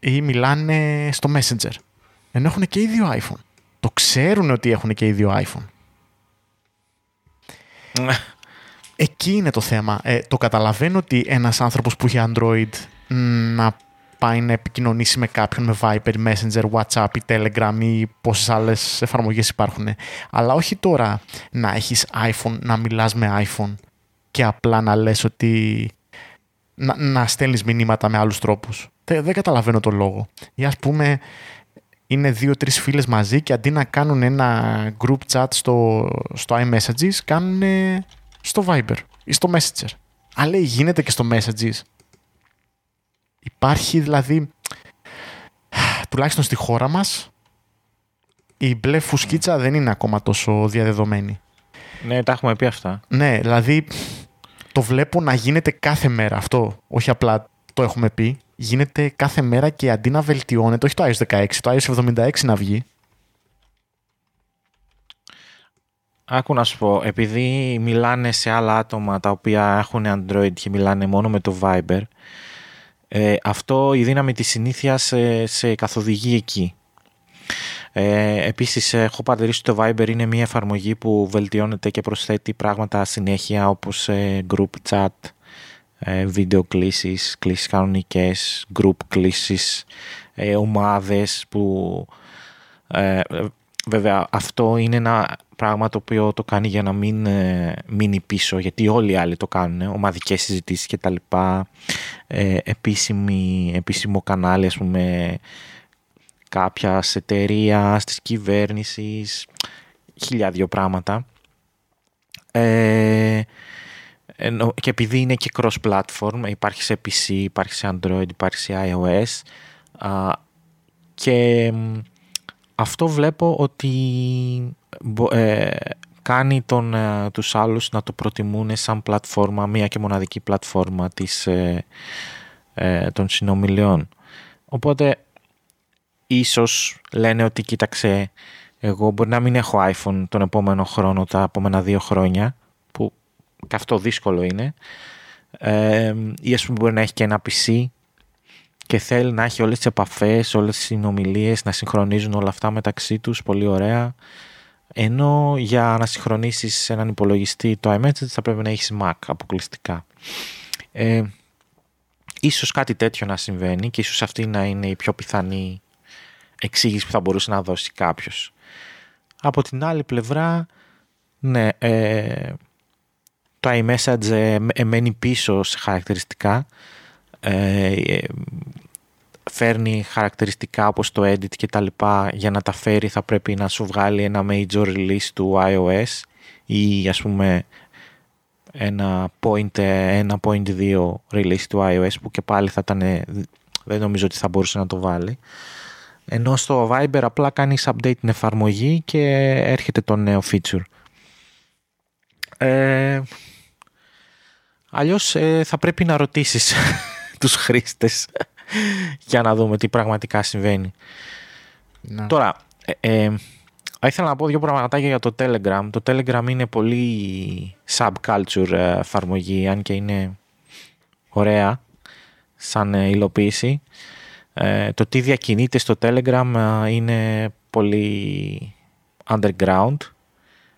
Ή μιλάνε στο Messenger. Ενώ έχουν και ίδιο iPhone. Το ξέρουν ότι έχουν και ίδιο iPhone Εκεί είναι το θέμα. Ε, το καταλαβαίνω ότι ένας άνθρωπος που έχει Android να πάει να επικοινωνήσει με κάποιον με Viper, Messenger, WhatsApp ή Telegram ή πόσες άλλες εφαρμογές υπάρχουν. Αλλά όχι τώρα να έχεις iPhone, να μιλάς με iPhone και απλά να λες ότι να, να στέλνεις μηνύματα με άλλους τρόπους. Δεν, δεν καταλαβαίνω το λόγο. Ή ας πούμε είναι δύο-τρεις φίλες μαζί και αντί να κάνουν ένα group chat στο, στο iMessages, κάνουν στο Viber ή στο Messenger. Αλλά γίνεται και στο Messages. Υπάρχει δηλαδή, τουλάχιστον στη χώρα μας, η μπλε φουσκίτσα δεν είναι ακόμα τόσο διαδεδομένη. Ναι, τα έχουμε πει αυτά. Ναι, δηλαδή το βλέπω να γίνεται κάθε μέρα αυτό. Όχι απλά το έχουμε πει γίνεται κάθε μέρα και αντί να βελτιώνεται, όχι το iOS 16, το iOS 76 να βγει. Άκου να σου πω, επειδή μιλάνε σε άλλα άτομα τα οποία έχουν Android και μιλάνε μόνο με το Viber, ε, αυτό η δύναμη της συνήθειας σε, σε καθοδηγεί εκεί. Ε, επίσης έχω παρατηρήσει ότι το Viber είναι μια εφαρμογή που βελτιώνεται και προσθέτει πράγματα συνέχεια όπως ε, group chat, ε, βίντεο κλήσεις, κλήσεις κανονικές, group κλήσεις, ε, ομάδες που ε, βέβαια αυτό είναι ένα πράγμα το οποίο το κάνει για να μην μείνει πίσω γιατί όλοι οι άλλοι το κάνουν, ομαδικές συζητήσεις και τα λοιπά, επίσημη, επίσημο κανάλι ας πούμε κάποια εταιρεία, της κυβέρνησης, χίλια δύο πράγματα. Ε, και επειδή είναι και cross-platform, υπάρχει σε PC, υπάρχει σε Android, υπάρχει σε iOS και αυτό βλέπω ότι ε, κάνει τον, ε, τους άλλους να το προτιμούν σαν πλατφόρμα, μία και μοναδική πλατφόρμα της, ε, των συνομιλιών. Οπότε ίσως λένε ότι κοίταξε εγώ μπορεί να μην έχω iPhone τον επόμενο χρόνο, τα επόμενα δύο χρόνια και αυτό δύσκολο είναι. Ε, ή ας πούμε μπορεί να έχει και ένα PC και θέλει να έχει όλες τις επαφές, όλες τις συνομιλίες, να συγχρονίζουν όλα αυτά μεταξύ τους, πολύ ωραία. Ενώ για να συγχρονίσεις έναν υπολογιστή το iMessage θα πρέπει να έχεις Mac αποκλειστικά. Ε, ίσως κάτι τέτοιο να συμβαίνει και ίσως αυτή να είναι η πιο πιθανή εξήγηση που θα μπορούσε να δώσει κάποιος. Από την άλλη πλευρά, ναι, ε, το iMessage ε, μένει πίσω σε χαρακτηριστικά. Ε, φέρνει χαρακτηριστικά όπως το edit και τα λοιπά για να τα φέρει θα πρέπει να σου βγάλει ένα major release του iOS ή ας πούμε ένα point, ένα point 2 release του iOS που και πάλι θα ήταν δεν νομίζω ότι θα μπορούσε να το βάλει ενώ στο Viber απλά κάνεις update την εφαρμογή και έρχεται το νέο feature ε, Αλλιώς ε, θα πρέπει να ρωτήσεις τους χρήστες για να δούμε τι πραγματικά συμβαίνει. Τώρα, ε, ε, ήθελα να πω δύο πραγματάκια για το Telegram. Το Telegram είναι πολύ subculture ε, εφαρμογή, αν και είναι ωραία σαν ε, υλοποίηση. Ε, το τι διακινείται στο Telegram είναι πολύ underground.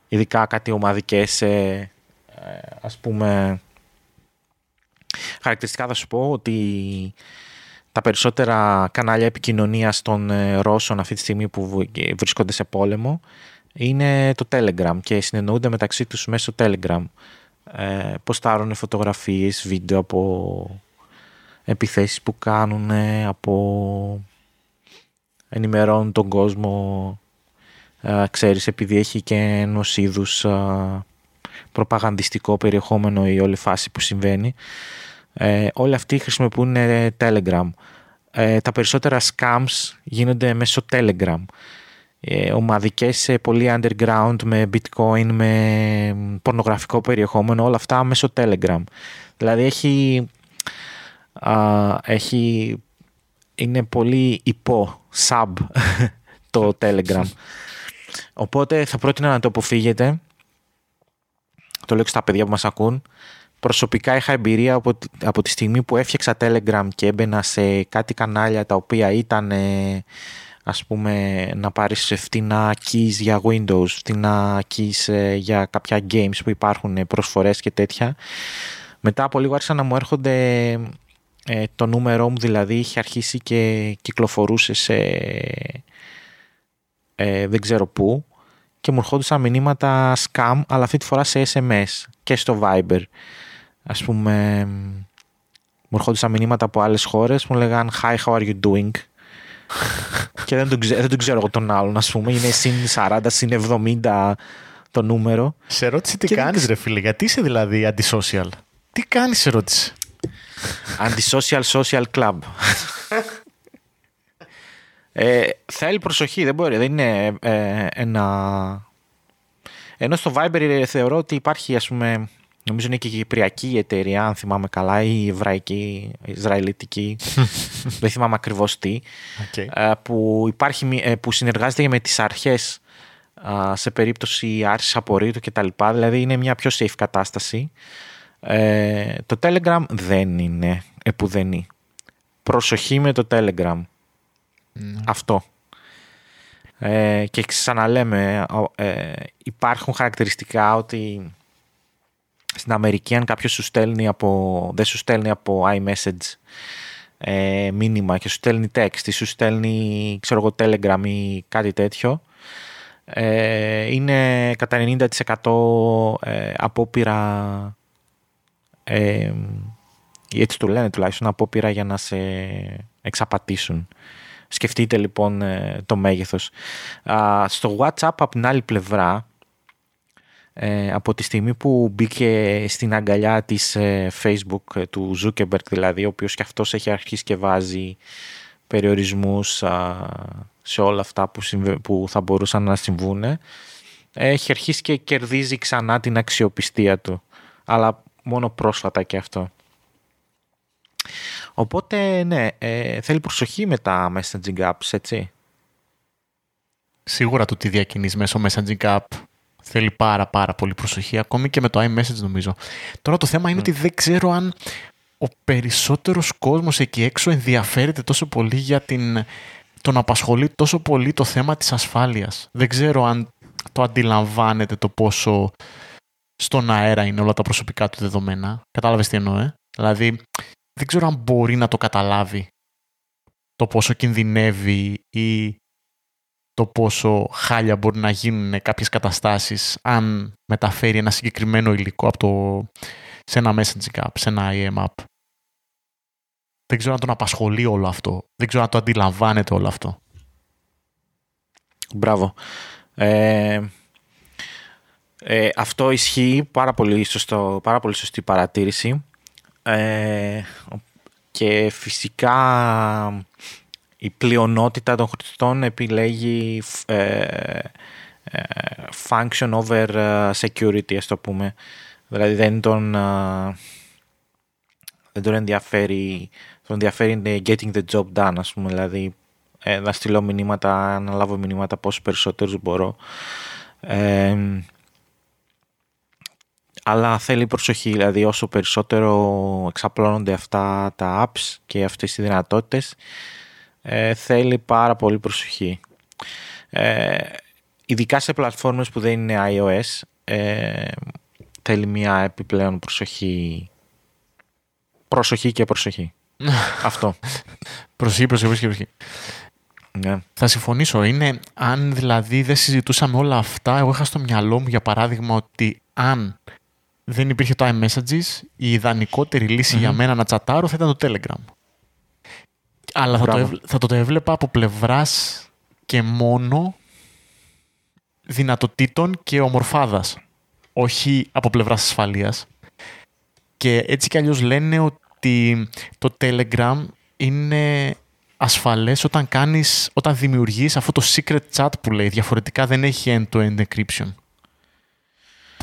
Ειδικά κάτι ομαδικές, ας πούμε, χαρακτηριστικά θα σου πω ότι τα περισσότερα κανάλια επικοινωνίας των ε, Ρώσων αυτή τη στιγμή που βρίσκονται σε πόλεμο είναι το Telegram και συνεννοούνται μεταξύ τους μέσω Telegram. Ε, ποστάρουν φωτογραφίες, βίντεο από επιθέσεις που κάνουν, από ενημερώνουν τον κόσμο, ε, ξέρεις, επειδή έχει και ενός είδους ε, προπαγανδιστικό περιεχόμενο η όλη φάση που συμβαίνει. Ε, όλοι αυτοί χρησιμοποιούν ε, Telegram. Ε, τα περισσότερα scams γίνονται μέσω Telegram. Ε, ομαδικές ε, πολύ underground με bitcoin, με πορνογραφικό περιεχόμενο, όλα αυτά μέσω Telegram. Δηλαδή έχει, έχει είναι πολύ υπό sub το Telegram. Οπότε θα πρότεινα να το αποφύγετε. Το λέω και στα παιδιά που μας ακούν προσωπικά είχα εμπειρία από, από τη στιγμή που έφτιαξα Telegram και έμπαινα σε κάτι κανάλια τα οποία ήταν ε, ας πούμε να πάρεις φτηνά keys για Windows, φτηνά keys ε, για κάποια games που υπάρχουν ε, προσφορές και τέτοια. Μετά από λίγο άρχισαν να μου έρχονται το νούμερό μου δηλαδή είχε αρχίσει και κυκλοφορούσε σε δεν ξέρω πού και μου ερχόντουσαν μηνύματα scam αλλά αυτή τη φορά σε SMS και στο Viber ας πούμε, μου ερχόντουσαν μηνύματα από άλλες χώρες, μου λέγαν «Hi, how are you doing» και δεν τον, ξέρω, δεν τον ξέρω εγώ τον άλλον, ας πούμε. Είναι συν 40, συν 70 το νούμερο. Σε ρώτησε τι και κάνεις ρε φίλε, γιατί είσαι δηλαδή αντισocial. Τι κάνεις σε ρώτησε. Antisocial social club. ε, θέλει προσοχή, δεν μπορεί, δεν είναι ε, ένα... Ενώ στο Viber θεωρώ ότι υπάρχει ας πούμε Νομίζω είναι και η Κυπριακή εταιρεία, αν θυμάμαι καλά, ή η Εβραϊκή, η Ισραηλιτική, δεν θυμάμαι ακριβώς τι, okay. που, υπάρχει, ε, που συνεργάζεται με τις αρχές σε περίπτωση άρσης απορρίτου κτλ. Δηλαδή είναι μια πιο safe κατάσταση. Ε, το Telegram δεν είναι επουδενή. Προσοχή με το Telegram. Ναι. Αυτό. Ε, και ξαναλέμε, ε, υπάρχουν χαρακτηριστικά ότι στην Αμερική αν κάποιος σου στέλνει από, δεν σου στέλνει από iMessage ε, μήνυμα και σου στέλνει text ή σου στέλνει ξέρω εγώ Telegram ή κάτι τέτοιο ε, είναι κατά 90% ε, απόπειρα ε, έτσι το λένε τουλάχιστον απόπειρα για να σε εξαπατήσουν. Σκεφτείτε λοιπόν ε, το μέγεθος. στο WhatsApp από την άλλη πλευρά ε, από τη στιγμή που μπήκε στην αγκαλιά της ε, Facebook ε, του Zuckerberg δηλαδή, ο οποίος και αυτός έχει αρχίσει και βάζει περιορισμούς σε όλα αυτά που, που θα μπορούσαν να συμβούν, έχει αρχίσει και κερδίζει ξανά την αξιοπιστία του. Αλλά μόνο πρόσφατα και αυτό. Οπότε, ναι, θέλει προσοχή με τα messaging apps, έτσι. Σίγουρα το τι διακινείς μέσω messaging app θέλει πάρα πάρα πολύ προσοχή, ακόμη και με το iMessage νομίζω. Τώρα το θέμα είναι ότι δεν ξέρω αν ο περισσότερος κόσμος εκεί έξω ενδιαφέρεται τόσο πολύ για την, τον απασχολεί τόσο πολύ το θέμα της ασφάλειας. Δεν ξέρω αν το αντιλαμβάνεται το πόσο στον αέρα είναι όλα τα προσωπικά του δεδομένα. Κατάλαβες τι εννοώ, ε; Δηλαδή, δεν ξέρω αν μπορεί να το καταλάβει το πόσο κινδυνεύει ή το πόσο χάλια μπορεί να γίνουν κάποιες καταστάσεις αν μεταφέρει ένα συγκεκριμένο υλικό από το, σε ένα messaging app, σε ένα IM app. Δεν ξέρω αν τον απασχολεί όλο αυτό. Δεν ξέρω αν το αντιλαμβάνεται όλο αυτό. Μπράβο. Ε, ε, αυτό ισχύει πάρα πολύ, σωστό, πάρα πολύ σωστή παρατήρηση. Ε, και φυσικά η πλειονότητα των χρηστών επιλέγει ε, ε, function over ε, security, ας το πούμε. Δηλαδή δεν τον, δεν τον ενδιαφέρει, τον ενδιαφέρει getting the job done, ας πούμε. Δηλαδή ε, να στείλω μηνύματα, να λάβω μηνύματα πόσο περισσότερους μπορώ. Ε, αλλά θέλει προσοχή, δηλαδή όσο περισσότερο εξαπλώνονται αυτά τα apps και αυτές οι δυνατότητες, ε, θέλει πάρα πολύ προσοχή. Ε, ειδικά σε πλατφόρμες που δεν είναι iOS, ε, θέλει μια επιπλέον προσοχή. Προσοχή και προσοχή. Αυτό. Προσοχή, προσοχή και προσοχή. Ναι. Θα συμφωνήσω. Είναι αν δηλαδή δεν συζητούσαμε όλα αυτά, εγώ είχα στο μυαλό μου για παράδειγμα ότι αν δεν υπήρχε το iMessages, η ιδανικότερη για μένα να τσατάρω θα ήταν το Telegram. Αλλά θα το, θα το έβλεπα από πλευράς και μόνο δυνατοτήτων και ομορφάδας. Όχι από πλευράς ασφαλείας. Και έτσι κι αλλιώς λένε ότι το Telegram είναι ασφαλές όταν, κάνεις, όταν δημιουργείς αυτό το secret chat που λέει. Διαφορετικά δεν έχει end-to-end encryption.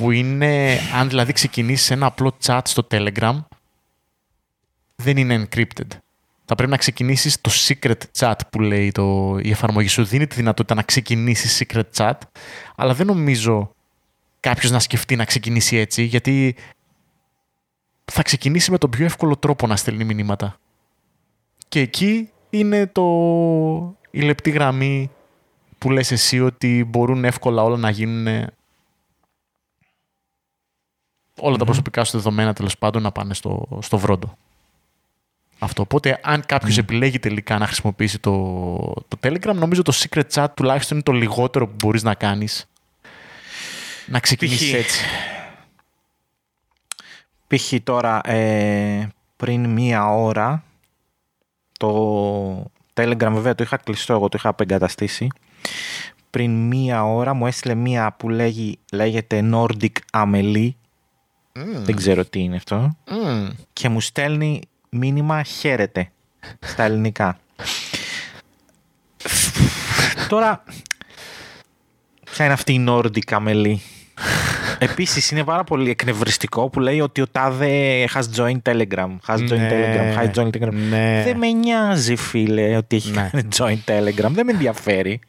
Που είναι, αν δηλαδή ξεκινήσεις ένα απλό chat στο Telegram, δεν είναι encrypted. Θα πρέπει να ξεκινήσεις το secret chat που λέει το, η εφαρμογή σου. Δίνει τη δυνατότητα να ξεκινήσεις secret chat, αλλά δεν νομίζω κάποιος να σκεφτεί να ξεκινήσει έτσι, γιατί θα ξεκινήσει με τον πιο εύκολο τρόπο να στέλνει μηνύματα. Και εκεί είναι το... η λεπτή γραμμή που λες εσύ ότι μπορούν εύκολα όλα να γίνουν όλα τα προσωπικά σου δεδομένα τέλος πάντων να πάνε στο, στο βρόντο. Αυτό. Οπότε, αν κάποιος επιλέγει τελικά να χρησιμοποιήσει το, το Telegram, νομίζω το secret chat τουλάχιστον είναι το λιγότερο που μπορείς να κάνεις. Να ξεκινήσεις έτσι. Π.χ. τώρα ε, πριν μία ώρα το Telegram βέβαια το είχα κλειστό, εγώ το είχα απεγκαταστήσει. Πριν μία ώρα μου έστειλε μία που λέγει, λέγεται Nordic Amelie. Δεν ξέρω τι είναι αυτό. Και μου στέλνει μήνυμα χαίρεται στα ελληνικά. Τώρα, ποια είναι αυτή η Nordic Amelie. Επίσης είναι πάρα πολύ εκνευριστικό που λέει ότι ο Τάδε has joined Telegram. Has joined ναι, Telegram. Has joined Telegram. Ναι. Δεν με νοιάζει, φίλε, ότι έχει ναι. joined Telegram. Δεν με ενδιαφέρει.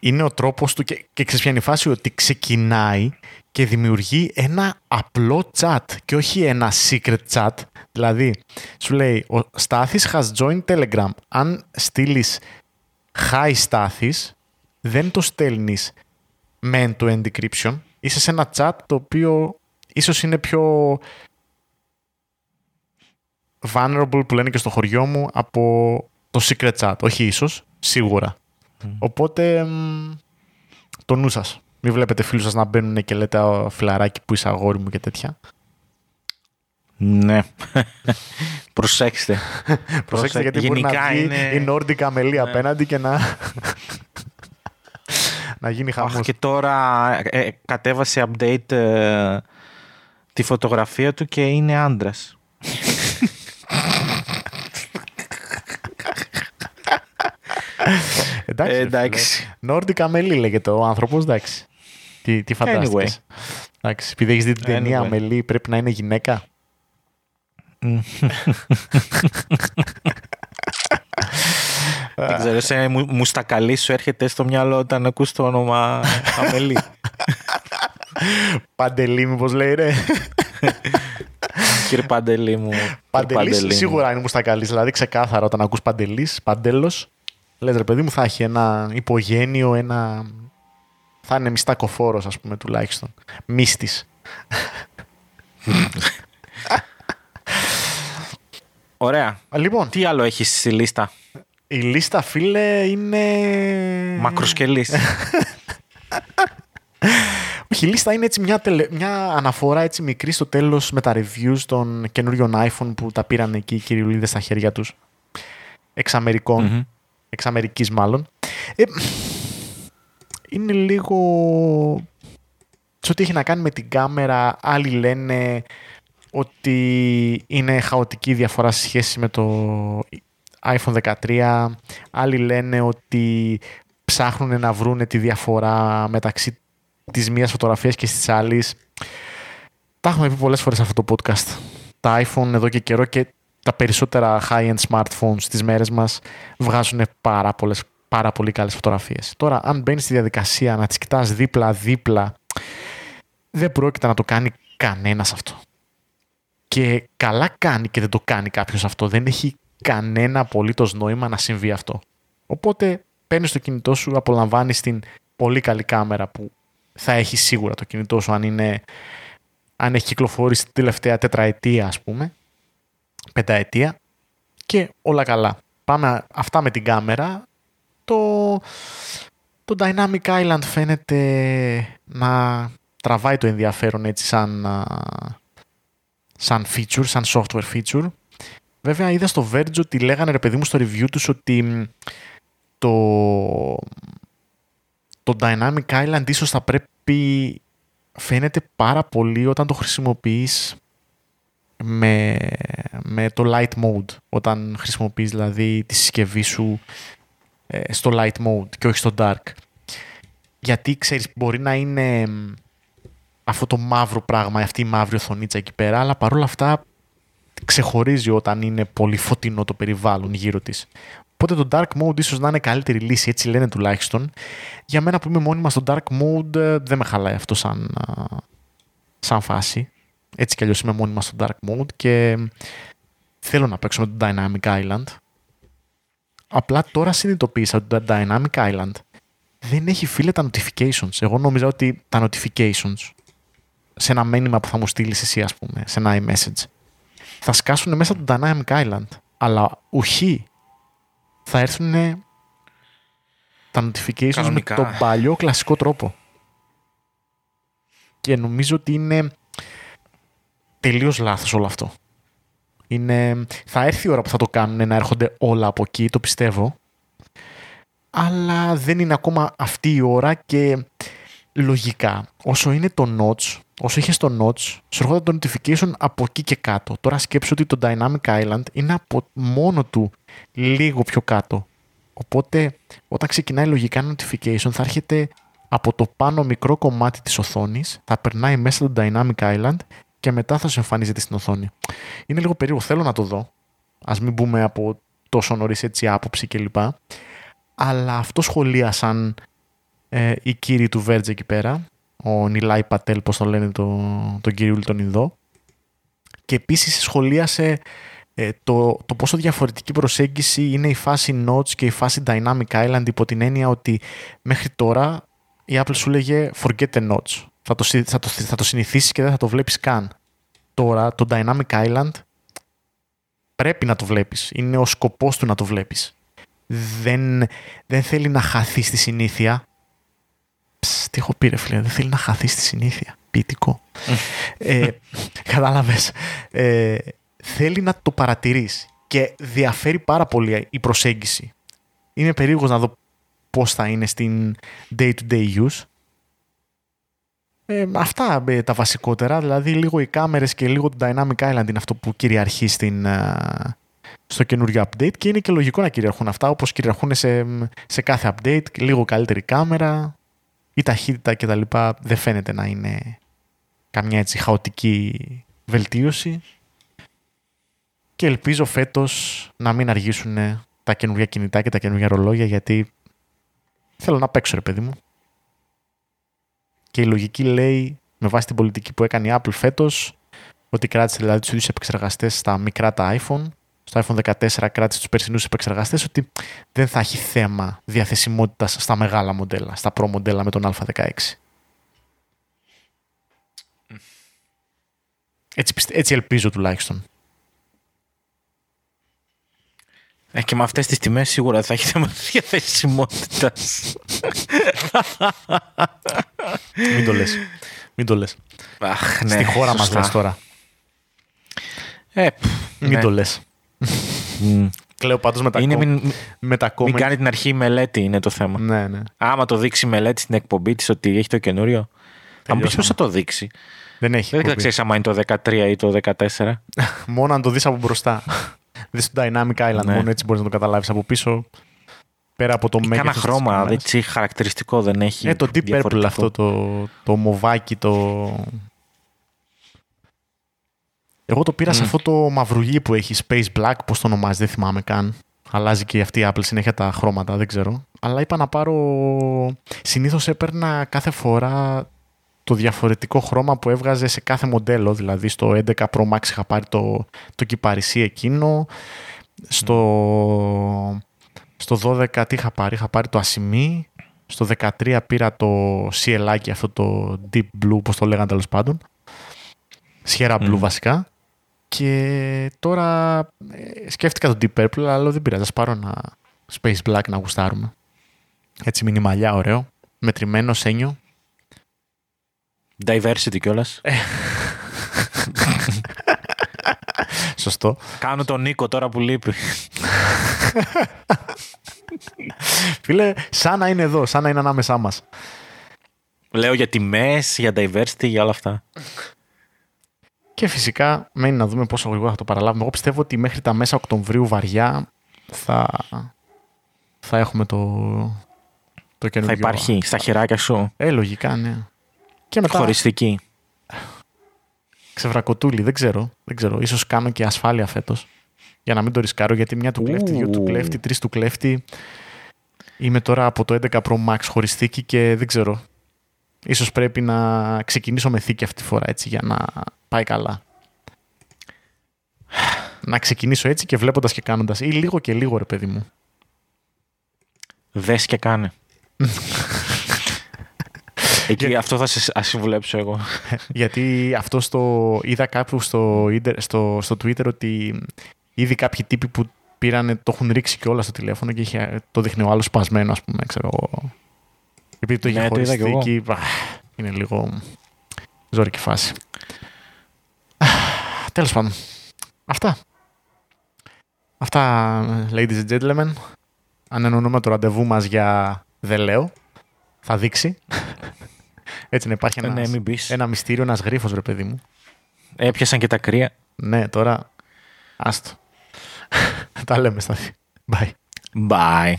Είναι ο τρόπος του και, και ξέρεις ποια είναι η φάση; Ότι ξεκινάει και δημιουργεί ένα απλό chat και όχι ένα secret chat. Δηλαδή, σου λέει, ο Στάθης has joined Telegram. Αν στείλεις hi Στάθης, δεν το στέλνεις με end-to-end decryption, είσαι σε ένα chat το οποίο ίσως είναι πιο vulnerable που λένε και στο χωριό μου από το secret chat. Όχι ίσως, σίγουρα. Οπότε το νου σας. Μην βλέπετε φίλους σας να μπαίνουν και λέτε φιλαράκι που είσαι αγόρι μου και τέτοια. Ναι. Προσέξτε. Προσέξτε γιατί Γενικά μπορεί να βγει είναι... η Nordic Amelie ναι. απέναντι και να να γίνει χαμός. και τώρα ε, κατέβασε update ε, τη φωτογραφία του και είναι άντρας. εντάξει. Ε, εντάξει. Νόρντικα Αμελή λέγεται ο άνθρωπος, εντάξει. Τι, τι φαντάστηκες. Anyway. Εντάξει, επειδή έχεις δει την ταινία Αμελή πρέπει να είναι γυναίκα. Δεν ξέρω, σε μουστακαλί σου έρχεται στο μυαλό όταν ακούς το όνομα Αμελή. Παντελή μήπως λέει ρε. Κύριε Παντελή μου. Παντελής σίγουρα είναι μουστακαλής, δηλαδή ξεκάθαρα όταν ακούς Παντελής, Παντέλος, λες ρε παιδί μου θα έχει ένα υπογένειο, ένα... θα είναι μιστακοφόρος ας πούμε τουλάχιστον. Μίστης. Ωραία. Λοιπόν. Τι άλλο έχεις στη λίστα; Η λίστα, φίλε, είναι... Μακροσκελής. Όχι, η λίστα είναι έτσι μια, μια αναφορά έτσι μικρή στο τέλος με τα reviews των καινούριων iPhone που τα πήραν εκεί οι κυριουλίδες στα χέρια τους. Εξ Αμερικών. Εξ Αμερικής μάλλον. Ε, είναι λίγο... Σε ό,τι έχει να κάνει με την κάμερα, άλλοι λένε ότι είναι χαοτική διαφορά σε σχέση με το iPhone 13. Άλλοι λένε ότι ψάχνουν να βρούνε τη διαφορά μεταξύ της μίας φωτογραφίας και της άλλης. Τα έχουμε πει πολλές φορές αυτό το podcast. Τα iPhone εδώ και καιρό και τα περισσότερα high-end smartphones στις μέρες μας βγάζουν πάρα, πολλές, πάρα πολύ καλές φωτογραφίες. Τώρα, αν μπαίνεις στη διαδικασία να τις κοιτάς δίπλα-δίπλα, δεν πρόκειται να το κάνει κανένας αυτό. Και καλά κάνει και δεν το κάνει κάποιος αυτό. Δεν έχει κανένα απολύτως νόημα να συμβεί αυτό. Οπότε παίρνεις το κινητό σου, απολαμβάνεις την πολύ καλή κάμερα που θα έχει σίγουρα το κινητό σου αν, είναι, αν έχει κυκλοφορήσει την τελευταία τετραετία ας πούμε, πενταετία και όλα καλά. Πάμε αυτά με την κάμερα. Το, το Dynamic Island φαίνεται να τραβάει το ενδιαφέρον έτσι σαν, σαν feature, σαν software feature. Βέβαια είδα στο Verge ότι λέγανε ρε παιδί μου στο review τους ότι το, το Dynamic Island ίσως θα πρέπει φαίνεται πάρα πολύ όταν το χρησιμοποιείς με, με το light mode όταν χρησιμοποιείς δηλαδή τη συσκευή σου ε, στο light mode και όχι στο dark γιατί ξέρεις μπορεί να είναι αυτό το μαύρο πράγμα αυτή η μαύρη οθονίτσα εκεί πέρα αλλά παρόλα αυτά ξεχωρίζει όταν είναι πολύ φωτεινό το περιβάλλον γύρω της Οπότε το dark mode ίσως να είναι καλύτερη λύση, έτσι λένε τουλάχιστον. Για μένα που είμαι μόνιμα στο dark mode ε, δεν με χαλάει αυτό σαν, σαν φάση. Έτσι κι αλλιώς είμαι μόνιμα στο dark mode και θέλω να παίξω με το Dynamic Island. Απλά τώρα συνειδητοποίησα ότι το Dynamic Island δεν έχει φίλε τα notifications. Εγώ νόμιζα ότι τα notifications σε ένα μήνυμα που θα μου στείλεις εσύ, ας πούμε, σε ένα iMessage, θα σκάσουν μέσα το Dynamic Island. Αλλά ουχή θα έρθουν τα notifications με τον παλιό κλασικό τρόπο. Και νομίζω ότι είναι τελείως λάθος όλο αυτό. Είναι... Θα έρθει η ώρα που θα το κάνουν να έρχονται όλα από εκεί, το πιστεύω. Αλλά δεν είναι ακόμα αυτή η ώρα και λογικά όσο είναι το notch, όσο είχες το notch, σου έρχονται το notification από εκεί και κάτω. Τώρα σκέψου ότι το Dynamic Island είναι από μόνο του λίγο πιο κάτω. Οπότε όταν ξεκινάει λογικά notification θα έρχεται από το πάνω μικρό κομμάτι της οθόνης, θα περνάει μέσα το Dynamic Island και μετά θα σου εμφανίζεται στην οθόνη. Είναι λίγο περίεργο, θέλω να το δω. Ας μην μπούμε από τόσο νωρίς έτσι άποψη κλπ. Αλλά αυτό σχολίασαν ε, οι κύριοι του Verge εκεί πέρα, ο Νιλάι Πατέλ, πώς το λένε το, τον κύριο τον Ινδό. Και επίσης σχολίασε ε, το, το πόσο διαφορετική προσέγγιση είναι η φάση Notes και η φάση Dynamic Island υπό την έννοια ότι μέχρι τώρα η Apple σου λέγε forget the Notes. Θα το, θα το, θα το συνηθίσεις και δεν θα το βλέπεις καν. Τώρα το Dynamic Island πρέπει να το βλέπεις. Είναι ο σκοπός του να το βλέπεις. Δεν, δεν θέλει να χαθεί στη συνήθεια. Ψ, τι έχω πει ρε φίλε, δεν θέλει να χαθεί στη συνήθεια. Ποιητικό. ε, κατάλαβες. Ε, θέλει να το παρατηρείς και διαφέρει πάρα πολύ η προσέγγιση. Είμαι περίεργος να δω πώς θα είναι στην day-to-day use. Ε, αυτά ε, τα βασικότερα, δηλαδή λίγο οι κάμερες και λίγο το Dynamic Island είναι αυτό που κυριαρχεί στην, ε, στο καινούριο update και είναι και λογικό να κυριαρχούν αυτά όπως κυριαρχούν σε, σε κάθε update, λίγο καλύτερη κάμερα, η ταχύτητα κτλ. δεν φαίνεται να είναι καμιά έτσι χαοτική βελτίωση και ελπίζω φέτος να μην αργήσουν τα καινούργια κινητά και τα καινούργια ρολόγια γιατί θέλω να παίξω ρε παιδί μου. Και η λογική λέει με βάση την πολιτική που έκανε η Apple φέτος ότι κράτησε δηλαδή τους ίδιους επεξεργαστές στα μικρά τα iPhone στο iPhone 14 κράτησε τους περσινούς επεξεργαστές ότι δεν θα έχει θέμα διαθεσιμότητας στα μεγάλα μοντέλα, στα Pro μοντέλα με τον Α16. Έτσι, έτσι ελπίζω τουλάχιστον. Ε, και με αυτές τις τιμές σίγουρα θα έχει θέμα διαθεσιμότητας. Μην το λες. Μην το λες. Αχ, ναι, Στη χώρα μας λες τώρα. Ε, Μην ναι. το λες. Κλαίω πάντως με τα, Είναι κο... μην, με τα μην comment. κάνει την αρχή μελέτη είναι το θέμα. Ναι, ναι. Άμα το δείξει η μελέτη στην εκπομπή της ότι έχει το καινούριο. Θα μου πεις Τελειώσαμε. πώς θα το δείξει. Δεν έχει. Δεν θα κοπή. ξέρεις άμα είναι το 13 ή το 14. Μόνο αν το δεις από μπροστά. Δεις το Dynamic Island, Ναι. μόνο έτσι μπορείς να το καταλάβεις. Από πίσω, πέρα από το Ή μέγεθος Κάνα της χρώμα, κάμερας. έτσι χαρακτηριστικό δεν έχει. Ε, το Deep Purple διαφορετικό. αυτό, το, το μοβάκι, το... Εγώ το πήρα σε αυτό το μαυρουλί που έχει Space Black, πώς το ονομάζεις, δεν θυμάμαι καν. Αλλάζει και αυτή η Apple συνέχεια τα χρώματα, δεν ξέρω. Αλλά είπα να πάρω. Συνήθως έπαιρνα κάθε φορά το διαφορετικό χρώμα που έβγαζε σε κάθε μοντέλο. Δηλαδή στο 11 Pro Max είχα πάρει το, το κυπαρισί εκείνο. Στο, στο 12 τι είχα πάρει, είχα πάρει το ασημί. Στο 13 πήρα το CLA αυτό το Deep Blue, πώς το λέγανε τέλος πάντων. Sierra Blue βασικά. Και τώρα ε, σκέφτηκα το Deep Purple, αλλά δεν πειράζει. Ας πάρω ένα Space Black να γουστάρουμε. Έτσι μινιμαλιά, ωραίο. Μετρημένο, σένιο. Diversity κιόλας. Ε. Σωστό. Κάνω τον Νίκο τώρα που λείπει. Φίλε, σαν να είναι εδώ, σαν να είναι ανάμεσά μας. Λέω για τιμές, για diversity, για όλα αυτά. Και φυσικά μένει να δούμε πόσο γρήγορα θα το παραλάβουμε. Εγώ πιστεύω ότι μέχρι τα μέσα Οκτωβρίου βαριά θα, θα έχουμε το, το καινούργιο. Θα υπάρχει στα χεράκια σου. Ε, λογικά, ναι. Και μετά... Χωριστική. Ξεβρακωτούλη, δεν ξέρω. Δεν ξέρω. Ίσως κάνω και ασφάλεια φέτος. Για να μην το ρισκάρω, γιατί μια του κλέφτη, δύο του κλέφτη, τρεις του κλέφτη. Είμαι τώρα από το 11 Pro Max χωριστική και δεν ξέρω. Ίσως πρέπει να ξεκινήσω με θήκη αυτή τη φορά έτσι για να πάει καλά. Να ξεκινήσω έτσι και βλέποντας και κάνοντας. Ή λίγο και λίγο ρε παιδί μου. Δες και κάνε. Εκεί αυτό θα σε συμβουλέψω εγώ. Γιατί αυτό στο, είδα κάπου στο, στο, στο Twitter ότι ήδη κάποιοι τύποι που πήρανε, το έχουν ρίξει και όλα στο τηλέφωνο και είχε, το δείχνει ο άλλος σπασμένος, ας πούμε, ξέρω εγώ. Επειδή το είχε ναι, χωριστεί εκεί, είναι λίγο ζώρικη φάση. Τέλος πάντων. Αυτά. Αυτά, ladies and gentlemen. Αν εννοούμε το ραντεβού μας για δεν λέω, θα δείξει. Έτσι να υπάρχει ένα, ναι, ένα μυστήριο, ένας γρίφος, ρε παιδί μου. Έπιασαν και τα κρύα. Ναι, τώρα, άστο. Τα λέμε, Στάθη. Bye. Bye.